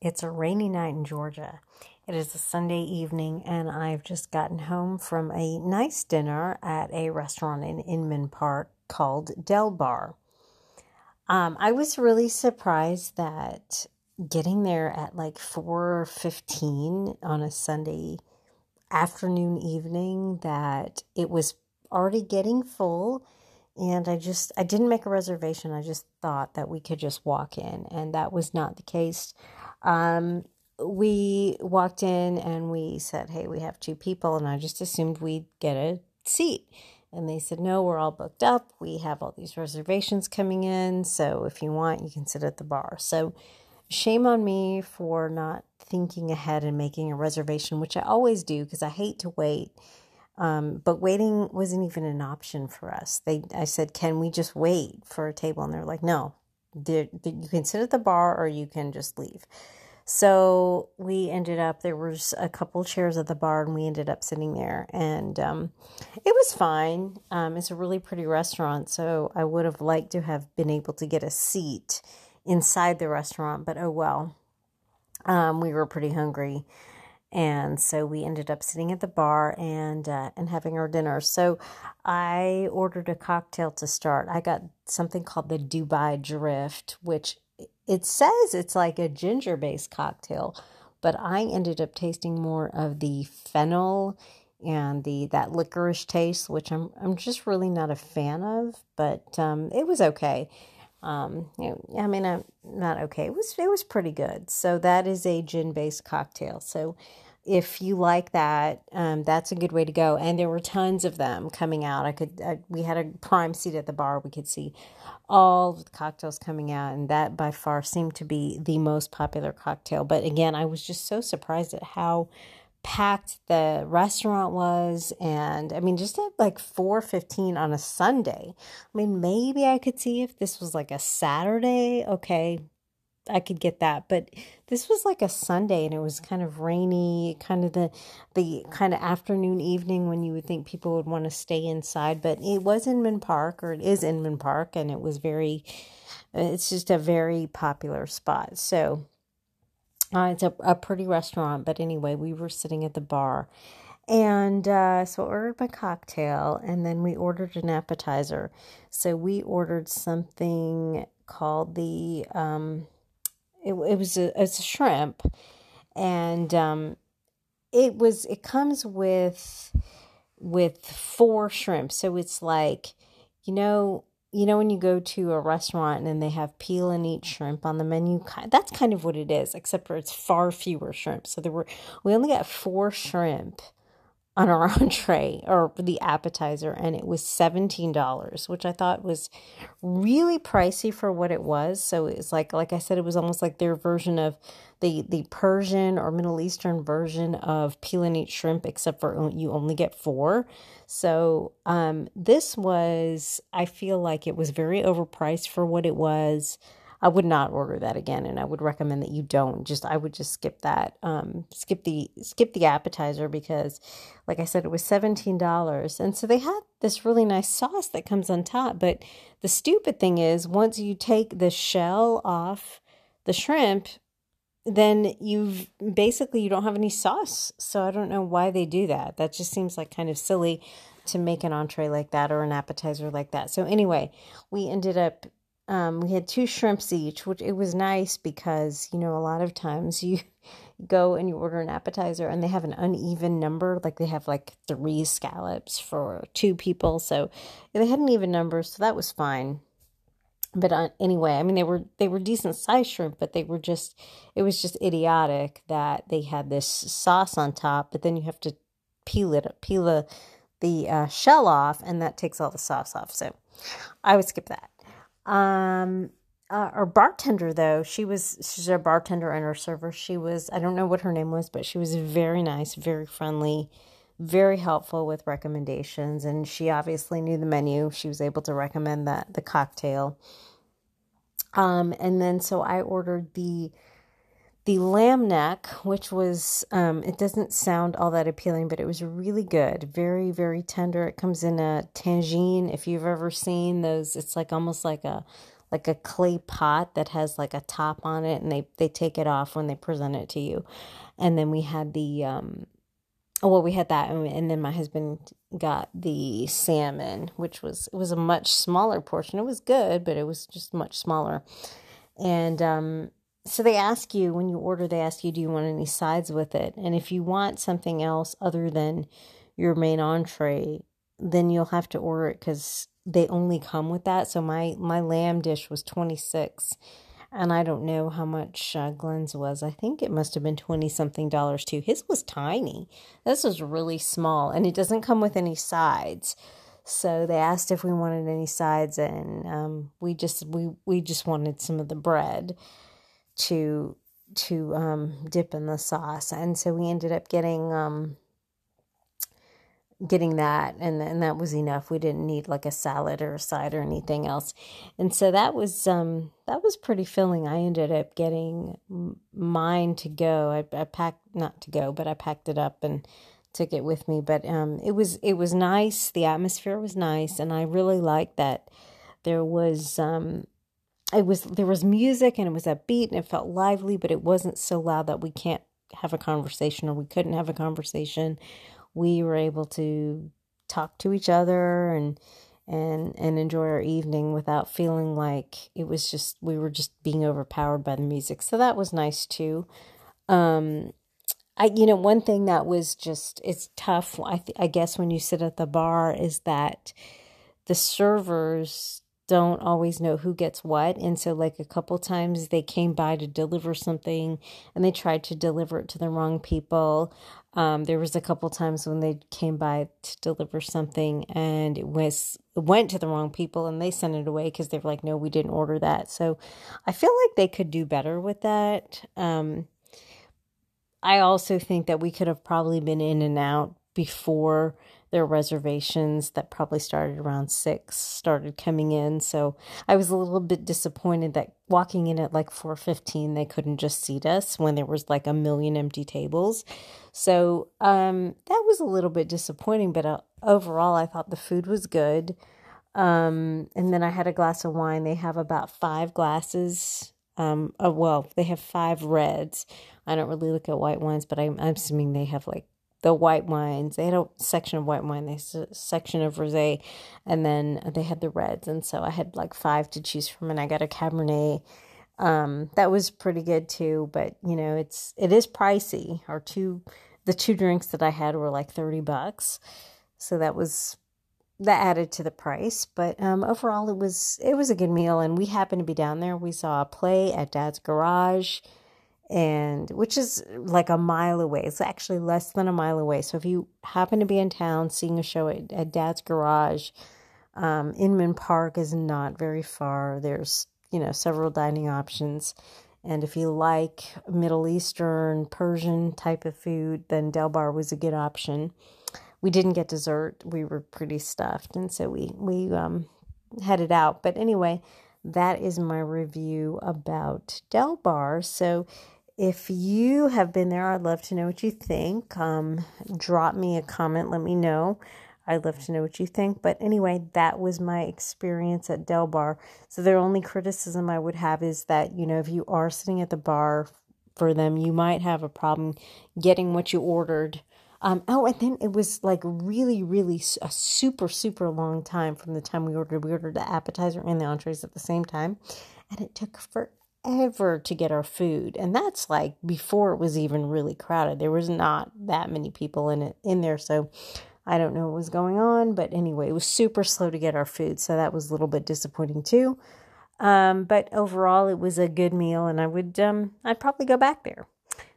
It's a rainy night in Georgia. It is a Sunday evening, and I've just gotten home from a nice dinner at a restaurant in Inman Park called Delbar. Um, I was really surprised that getting there at like 4.15 on a Sunday afternoon evening that it was already getting full and I just I didn't make a reservation. I just thought that we could just walk in, and that was not the case. Um, we walked in and we said, "Hey, we have two people," and I just assumed we'd get a seat. And they said, "No, we're all booked up. We have all these reservations coming in, so if you want, you can sit at the bar." So, shame on me for not thinking ahead and making a reservation, which I always do because I hate to wait um, but waiting wasn't even an option for us. They, I said, "Can we just wait for a table?" And they're like, "No, they're, they're, you can sit at the bar or you can just leave." So we ended up there was a couple chairs at the bar, and we ended up sitting there, and um, it was fine. Um, it's a really pretty restaurant, so I would have liked to have been able to get a seat inside the restaurant, but oh well. Um, we were pretty hungry and so we ended up sitting at the bar and uh, and having our dinner. So I ordered a cocktail to start. I got something called the Dubai Drift, which it says it's like a ginger based cocktail, but I ended up tasting more of the fennel and the that licorice taste, which I'm I'm just really not a fan of, but um, it was okay. Um, I mean, I'm not okay. It was it was pretty good. So that is a gin based cocktail. So if you like that, um, that's a good way to go. And there were tons of them coming out. I could, I, we had a prime seat at the bar. We could see all the cocktails coming out, and that by far seemed to be the most popular cocktail. But again, I was just so surprised at how packed the restaurant was and i mean just at like 4.15 on a sunday i mean maybe i could see if this was like a saturday okay I could get that. But this was like a Sunday and it was kind of rainy, kind of the the kind of afternoon evening when you would think people would want to stay inside. But it was Inman Park or it is Inman Park and it was very it's just a very popular spot. So uh, it's a, a pretty restaurant. But anyway, we were sitting at the bar. And uh, so I ordered my cocktail and then we ordered an appetizer. So we ordered something called the um, it, it was a, it's a shrimp, and um, it was it comes with with four shrimp. So it's like, you know, you know when you go to a restaurant and they have peel and eat shrimp on the menu. That's kind of what it is, except for it's far fewer shrimp. So there were we only got four shrimp on our entree or the appetizer and it was $17 which i thought was really pricey for what it was. So it's like like i said it was almost like their version of the the persian or middle eastern version of peel and eat shrimp except for you only get four. So um this was i feel like it was very overpriced for what it was I would not order that again, and I would recommend that you don't. Just I would just skip that, um, skip the skip the appetizer because, like I said, it was seventeen dollars, and so they had this really nice sauce that comes on top. But the stupid thing is, once you take the shell off the shrimp, then you've basically you don't have any sauce. So I don't know why they do that. That just seems like kind of silly to make an entree like that or an appetizer like that. So anyway, we ended up um, we had two shrimps each, which it was nice because you know a lot of times you go and you order an appetizer and they have an uneven number, like they have like three scallops for two people, so they had an even number, so that was fine. But uh, anyway, I mean they were they were decent sized shrimp, but they were just it was just idiotic that they had this sauce on top, but then you have to peel it peel the the uh, shell off, and that takes all the sauce off. So I would skip that. Um, uh, our bartender though she was she's a bartender and our server. She was i don't know what her name was but she was very nice very friendly very helpful with recommendations. And she obviously knew the menu. She was able to recommend that the cocktail. Um and then so i ordered the the lamb neck which was um it doesn't sound all that appealing but it was really good very very tender it comes in a tangine if you've ever seen those it's like almost like a like a clay pot that has like a top on it and they they take it off when they present it to you. And then we had the um well we had that and then my husband got the salmon which was it was a much smaller portion. It was good, but it was just much smaller. And um so they ask you when you order they ask you do you want any sides with it? And if you want something else other than your main entree then you'll have to order it because they only come with that. So my my lamb dish was 26 and i don't know how much uh, glenn's was. I think it must have been 20 something dollars too. His was tiny. This was really small and it doesn't come with any sides. So they asked if we wanted any sides and um, we just we we just wanted some of the bread to to um, dip in the sauce, and so we ended up getting um, getting that, and and that was enough. We didn't need like a salad or a side or anything else, and so that was um, that was pretty filling. I ended up getting mine to go. I, I packed not to go, but I packed it up and took it with me. But um, it was it was nice. The atmosphere was nice, and I really liked that there was um it was there was music and it was upbeat and it felt lively, but it wasn't so loud that we can't have a conversation or we couldn't have a conversation. We were able to talk to each other and and and enjoy our evening without feeling like it was just we were just being overpowered by the music. So that was nice too. Um I you know one thing that was just it's tough I th- I guess when you sit at the bar is that the servers don't always know who gets what. And so, like, a couple times they came by to deliver something and they tried to deliver it to the wrong people. Um, there was a couple times when they came by to deliver something and it was went to the wrong people and they sent it away because they were like, no, we didn't order that. So I feel like they could do better with that. Um, I also think that we could have probably been in and out before their reservations that probably started around six started coming in. So I was a little bit disappointed that walking in at like four fifteen they couldn't just seat us when there was like a million empty tables. So um, that was a little bit disappointing. But uh, overall, I thought the food was good. Um, and then I had a glass of wine. They have about five glasses. Um, uh, well, they have five reds. I don't really look at white wines, but I'm, I'm assuming they have like the white wines. They had a section of white wine, they had a section of rosé, and then they had the reds. And so I had like five to choose from, and I got a Cabernet. Um, that was pretty good too, but you know, it's it is pricey. Our two, the two drinks that I had were like thirty bucks, so that was that added to the price. But um, overall, it was it was a good meal, and we happened to be down there. We saw a play at Dad's Garage and which is like a mile away. It's actually less than a mile away. So if you happen to be in town seeing a show at, at Dad's Garage, um, Inman Park is not very far. There's you know several dining options, and if you like Middle Eastern, Persian type of food, then Delbar was a good option. We didn't get dessert. We were pretty stuffed, and so we we um, headed out. But anyway, that is my review about Delbar. So if you have been there, I'd love to know what you think. Um, drop me a comment, let me know. I'd love to know what you think. But anyway, that was my experience at Delbar. So the only criticism I would have is that, you know, if you are sitting at the bar for them, you might have a problem getting what you ordered. Um, oh, and then it was like really, really a super, super long time from the time we ordered. We ordered the appetizer and the entrees at the same time. And it took for forever to get our food. And that's like before it was even really crowded. There was not that many people in it in there so i don't know what was going on. But anyway it was super slow to get our food so that was a little bit disappointing too. Um, but overall it was a good meal and i would um, i'd probably go back there.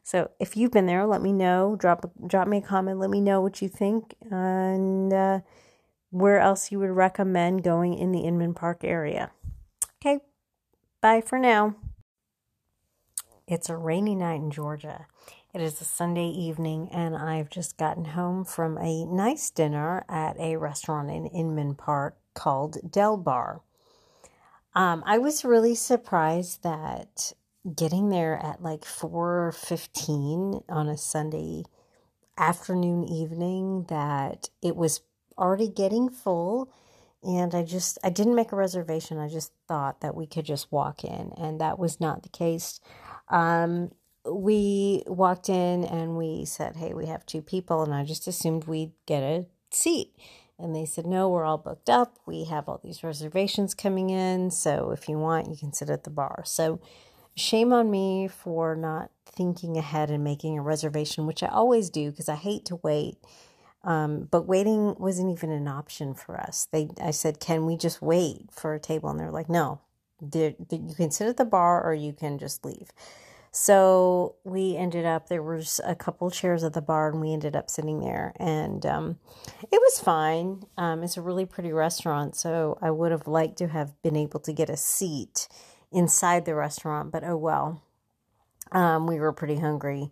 So if you've been there let me know. Drop drop me a comment. Let me know what you think. And uh, where else you would recommend going in the inman park area. Okay. Bye for now it's a rainy night in Georgia. It is a Sunday evening, and I've just gotten home from a nice dinner at a restaurant in Inman Park called Delbar. Um, I was really surprised that getting there at like 4.15 on a Sunday afternoon evening that it was already getting full and I just I didn't make a reservation. I just thought that we could just walk in, and that was not the case. Um, we walked in and we said, "Hey, we have two people," and I just assumed we'd get a seat. And they said, "No, we're all booked up. We have all these reservations coming in, so if you want, you can sit at the bar." So, shame on me for not thinking ahead and making a reservation, which I always do because I hate to wait um, but waiting wasn't even an option for us. They, I said, "Can we just wait for a table?" And they're like, "No, they're, you can sit at the bar or you can just leave." So we ended up there was a couple chairs at the bar, and we ended up sitting there, and um, it was fine. Um, it's a really pretty restaurant, so I would have liked to have been able to get a seat inside the restaurant, but oh well. Um, we were pretty hungry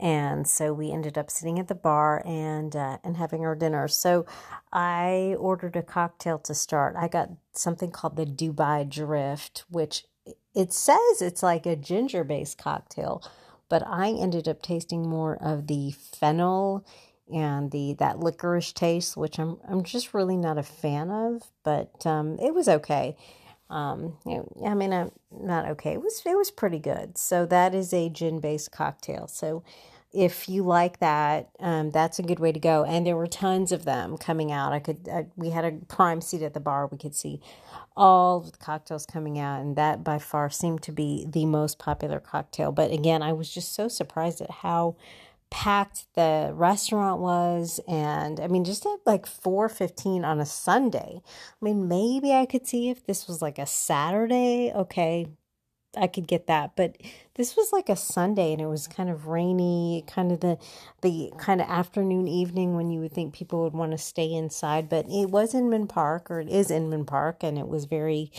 and so we ended up sitting at the bar and uh, and having our dinner. So I ordered a cocktail to start. I got something called the Dubai Drift, which it says it's like a ginger based cocktail, but I ended up tasting more of the fennel and the that licorice taste, which I'm I'm just really not a fan of. But um, it was okay. Um, I mean, I'm not okay. It was it was pretty good. So that is a gin based cocktail. So if you like that, um, that's a good way to go. And there were tons of them coming out. I could, I, we had a prime seat at the bar. We could see all the cocktails coming out, and that by far seemed to be the most popular cocktail. But again, I was just so surprised at how packed the restaurant was and i mean just at like 4.15 on a sunday i mean maybe i could see if this was like a saturday okay I could get that. But this was like a Sunday and it was kind of rainy, kind of the the kind of afternoon evening when you would think people would want to stay inside. But it was Inman Park or it is Inman Park and it was very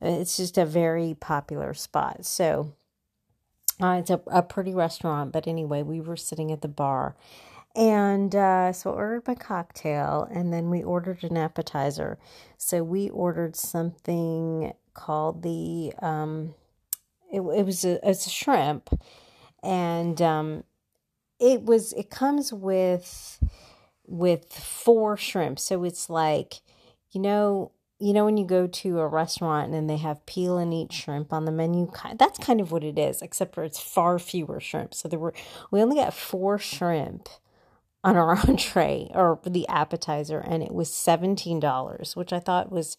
it's just a very popular spot. So uh, it's a, a pretty restaurant, but anyway, we were sitting at the bar. And uh, so I ordered my cocktail and then we ordered an appetizer. So we ordered something called the um, it, it was a it's a shrimp, and um, it was it comes with with four shrimp. So it's like, you know, you know when you go to a restaurant and they have peel and eat shrimp on the menu. That's kind of what it is, except for it's far fewer shrimp. So there were we only got four shrimp on our entree or the appetizer and it was $17 which i thought was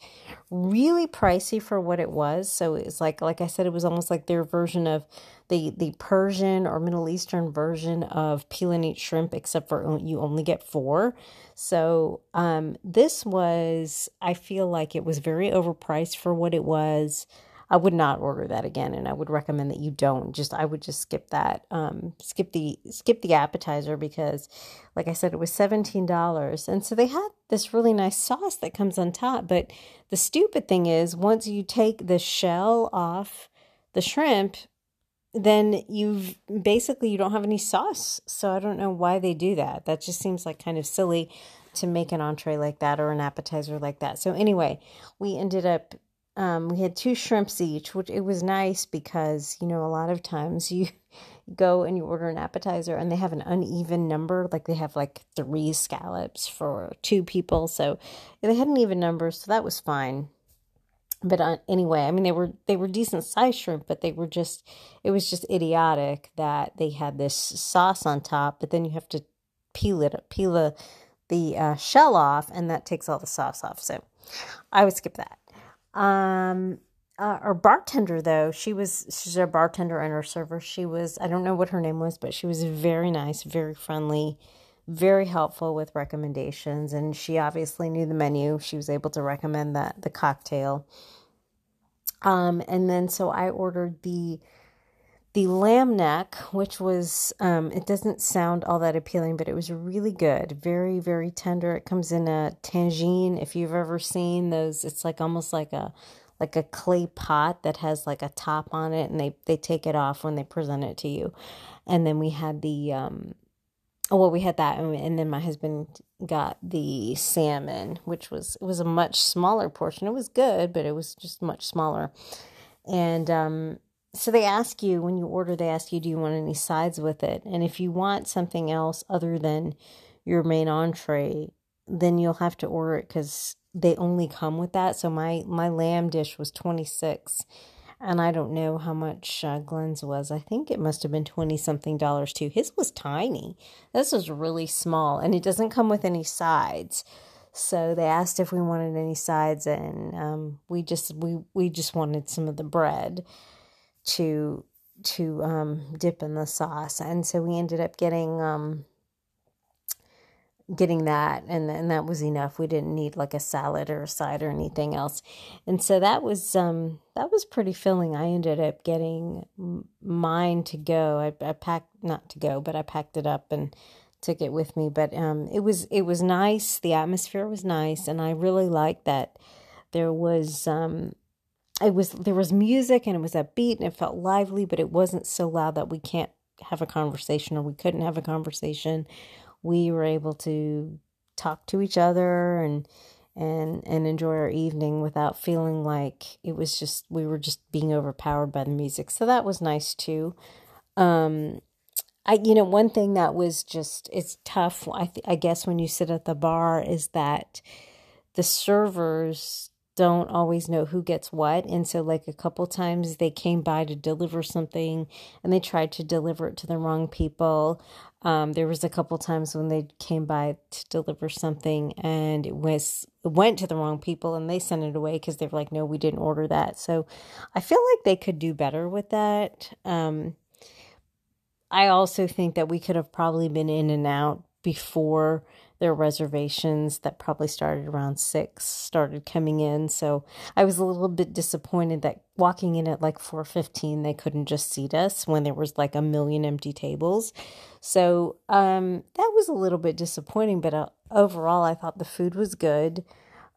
really pricey for what it was. So it's like like i said it was almost like their version of the the persian or middle eastern version of peel and eat shrimp except for you only get four. So um this was i feel like it was very overpriced for what it was I would not order that again, and I would recommend that you don't. Just I would just skip that, um, skip the skip the appetizer because, like I said, it was seventeen dollars, and so they had this really nice sauce that comes on top. But the stupid thing is, once you take the shell off the shrimp, then you've basically you don't have any sauce. So I don't know why they do that. That just seems like kind of silly to make an entree like that or an appetizer like that. So anyway, we ended up um, we had two shrimps each, which it was nice because you know a lot of times you go and you order an appetizer and they have an uneven number, like they have like three scallops for two people, so they had an even number, so that was fine. But uh, anyway, I mean they were they were decent sized shrimp, but they were just it was just idiotic that they had this sauce on top, but then you have to peel it peel the the uh, shell off, and that takes all the sauce off. So I would skip that. Um, uh, our bartender though, she was she's our bartender and our server. She was I don't know what her name was, but she was very nice, very friendly, very helpful with recommendations, and she obviously knew the menu. She was able to recommend that the cocktail. Um, and then so I ordered the the lamb neck, which was um, it doesn't sound all that appealing, but it was really good, very very tender. It comes in a tangine. If you've ever seen those, it's like almost like a like a clay pot that has like a top on it, and they they take it off when they present it to you. And then we had the um, well, we had that, and then my husband got the salmon, which was it was a much smaller portion. It was good, but it was just much smaller, and um so they ask you when you order they ask you do you want any sides with it and if you want something else other than your main entree then you'll have to order it because they only come with that. So my my lamb dish was 26 and I don't know how much uh, Glenn's was. I think it must have been 20 something dollars too. His was tiny. This was really small and it doesn't come with any sides. So they asked if we wanted any sides and um, we just we we just wanted some of the bread to to um, dip in the sauce. And so we ended up getting um, getting that and and that was enough. We didn't need like a salad or a side or anything else. And so that was um that was pretty filling. I ended up getting mine to go. I, I packed not to go but i packed it up and took it with me. But um it was it was nice. The atmosphere was nice and i really liked that there was um it was there was music and it was upbeat and it felt lively but it wasn't so loud that we can't have a conversation or we couldn't have a conversation we were able to talk to each other and and and enjoy our evening without feeling like it was just we were just being overpowered by the music. So that was nice too. Um I you know one thing that was just it's tough I th- I guess when you sit at the bar is that the servers don't always know who gets what. And so like a couple times they came by to deliver something and they tried to deliver it to the wrong people. Um, there was a couple times when they came by to deliver something and it was went to the wrong people and they sent it away because they were like no we didn't order that. So i feel like they could do better with that. Um, i also think that we could have probably been in and out before their reservations that probably started around six started coming in. So I was a little bit disappointed that walking in at like four fifteen they couldn't just seat us when there was like a million empty tables. So um, that was a little bit disappointing. But uh, overall, I thought the food was good.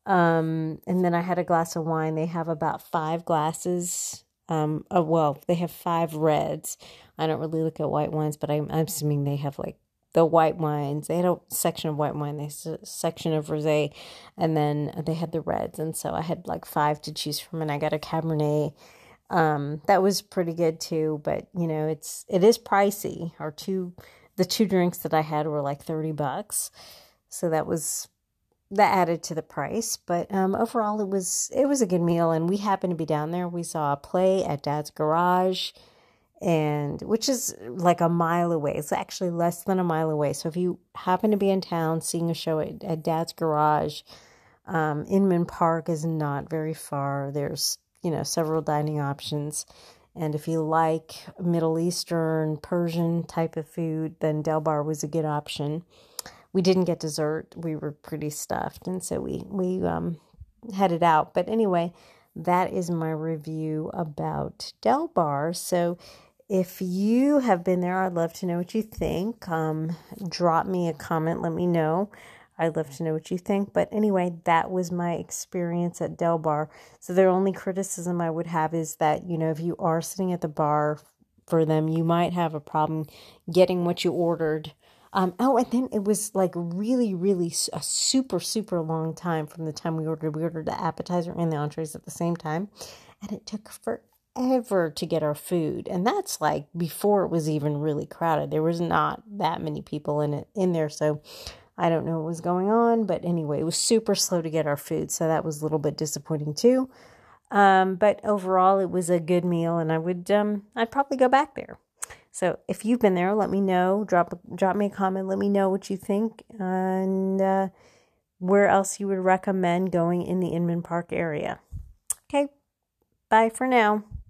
Um, and then I had a glass of wine. They have about five glasses. Um, oh, well, they have five reds. I don't really look at white wines, but I'm, I'm assuming they have like the white wines. They had a section of white wine, they had a section of rosé, and then they had the reds. And so I had like five to choose from, and I got a Cabernet. Um, that was pretty good too, but you know, it's it is pricey. Our two, the two drinks that I had were like thirty bucks, so that was that added to the price. But um, overall, it was it was a good meal, and we happened to be down there. We saw a play at Dad's Garage and which is like a mile away. It's actually less than a mile away. So if you happen to be in town seeing a show at, at Dad's Garage, um, Inman Park is not very far. There's you know several dining options, and if you like Middle Eastern, Persian type of food, then Delbar was a good option. We didn't get dessert. We were pretty stuffed, and so we we um, headed out. But anyway, that is my review about Delbar. So if you have been there, I'd love to know what you think. Um, drop me a comment, let me know. I'd love to know what you think. But anyway, that was my experience at Delbar. So, the only criticism I would have is that, you know, if you are sitting at the bar for them, you might have a problem getting what you ordered. Um, oh, and then it was like really, really a super, super long time from the time we ordered. We ordered the appetizer and the entrees at the same time, and it took for ever to get our food. And that's like before it was even really crowded. There was not that many people in it in there so i don't know what was going on. But anyway it was super slow to get our food so that was a little bit disappointing too. Um, but overall it was a good meal and i would um, i'd probably go back there. So if you've been there let me know. Drop drop me a comment. Let me know what you think. And uh, where else you would recommend going in the inman park area. Okay. Bye for now